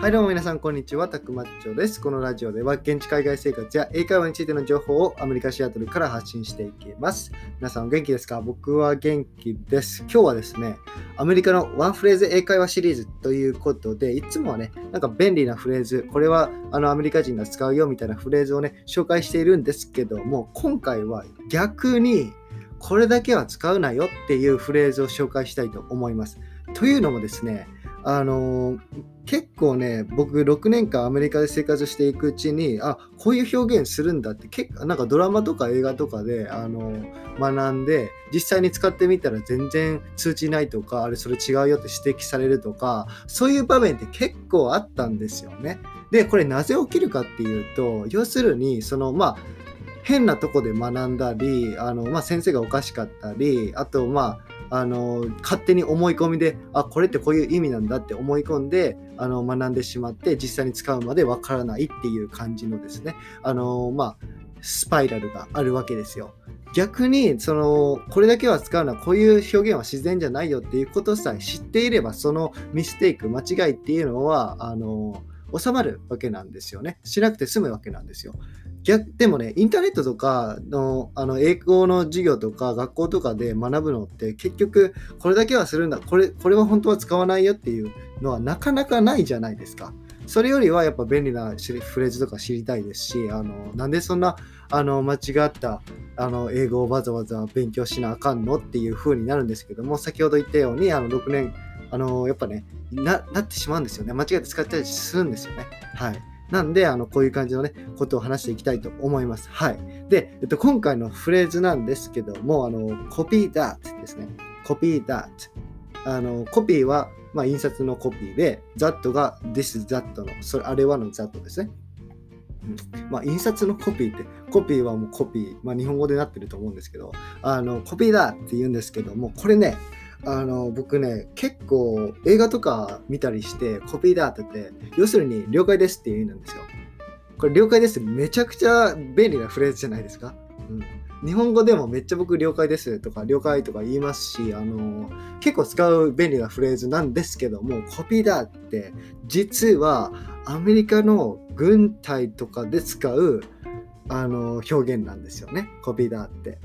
はいどうも皆さんこんにちは、たくまっちょです。このラジオでは現地海外生活や英会話についての情報をアメリカ・シアトルから発信していきます。皆さんお元気ですか？僕は元気です。今日はですね、アメリカのワンフレーズ英会話シリーズということで、いつもはね、なんか便利なフレーズ、これはあのアメリカ人が使うよみたいなフレーズをね、紹介しているんですけども、今回は逆にこれだけは使うなよっていうフレーズを紹介したいと思います。というのもですね、あの、結構ね僕6年間アメリカで生活していくうちにあこういう表現するんだって結構なんかドラマとか映画とかで、あの、学んで実際に使ってみたら全然通知ないとかあれそれ違うよって指摘されるとかそういう場面って結構あったんですよね。でこれなぜ起きるかっていうと要するにそのまあ変なとこで学んだりあの、まあ、先生がおかしかったりあとまああの勝手に思い込みであこれってこういう意味なんだって思い込んであの学んでしまって実際に使うまでわからないっていう感じのですねあのまあスパイラルがあるわけですよ。逆にそのこれだけは使うのはこういう表現は自然じゃないよっていうことさえ知っていればそのミステイク間違いっていうのはあの収まるわけなんですよね。しなくて済むわけなんですよ。逆でもね、インターネットとかのあの英語の授業とか学校とかで学ぶのって結局これだけはするんだ、これこれは本当は使わないよっていうのはなかなかないじゃないですか。それよりはやっぱ便利なフレーズとか知りたいですし、あのなんでそんなあの間違ったあの英語をわざわざ勉強しなあかんのっていう風になるんですけども、先ほど言ったようにあの6年、あのやっぱねな、なってしまうんですよね。間違えて使ったりするんですよね。はい。なんで、あの、こういう感じのね、ことを話していきたいと思います。はい。で、えっと、今回のフレーズなんですけども、あの、copy that ですね。copy that。あの、コピーは、まあ、印刷のコピーで、that が this that の、それ、あれはの that ですね。うん、まあ、印刷のコピーって、コピーはもうコピー、まあ、日本語でなってると思うんですけど、あの、コピーだって言うんですけども、これね、あの僕ね結構映画とか見たりしてコピーだって言って要するに了解ですっていう意味なんですよ。これ了解ですめちゃくちゃ便利なフレーズじゃないですか、うん、日本語でもめっちゃ僕了解ですとか了解とか言いますしあの結構使う便利なフレーズなんですけどもコピーだって実はアメリカの軍隊とかで使うあの表現なんですよね。コピーだって。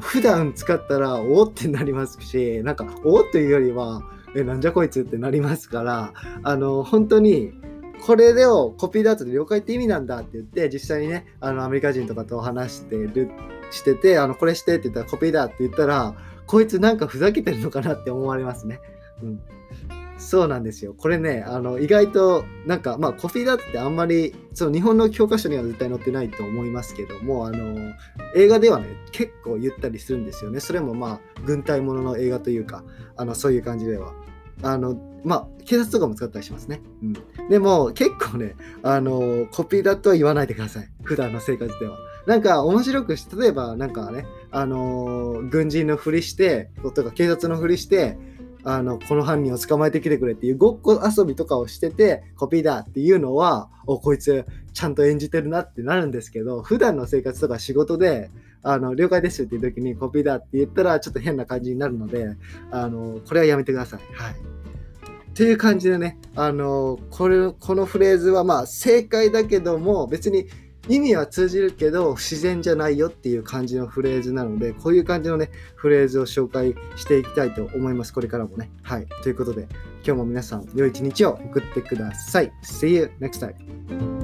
普段使ったらおおってなりますしなんかおおというよりはえなんじゃこいつってなりますからあの本当にこれでをコピーダートで了解って意味なんだって言って実際にねあのアメリカ人とかと話してるしててあのこれしてって言ったらコピーだって言ったらこいつなんかふざけてるのかなって思われますね。うん、そうなんですよ。これね、あの意外となんか、まあ、コピーだってあんまりその日本の教科書には絶対載ってないと思いますけども、あの映画ではね、結構言ったりするんですよね。それもまあ、軍隊ものの映画というか、あのそういう感じでは。あのまあ、警察とかも使ったりしますね。うん、でも、結構ね、あのコピーだとは言わないでください。普段の生活では。なんか面白くし、例えばなんかね、あの軍人のふりして、とか警察のふりして、あの、この犯人を捕まえてきてくれっていうごっこ遊びとかをしてて、コピーだっていうのは、お、こいつちゃんと演じてるなってなるんですけど、普段の生活とか仕事で、あの、了解ですっていう時にコピーだって言ったら、ちょっと変な感じになるので、あの、これはやめてください。はい。っていう感じでね、あの、これ、このフレーズはまあ正解だけども、別に意味は通じるけど不自然じゃないよっていう感じのフレーズなのでこういう感じのねフレーズを紹介していきたいと思います。これからもね。はい。ということで今日も皆さん良い一日を送ってください。See you next time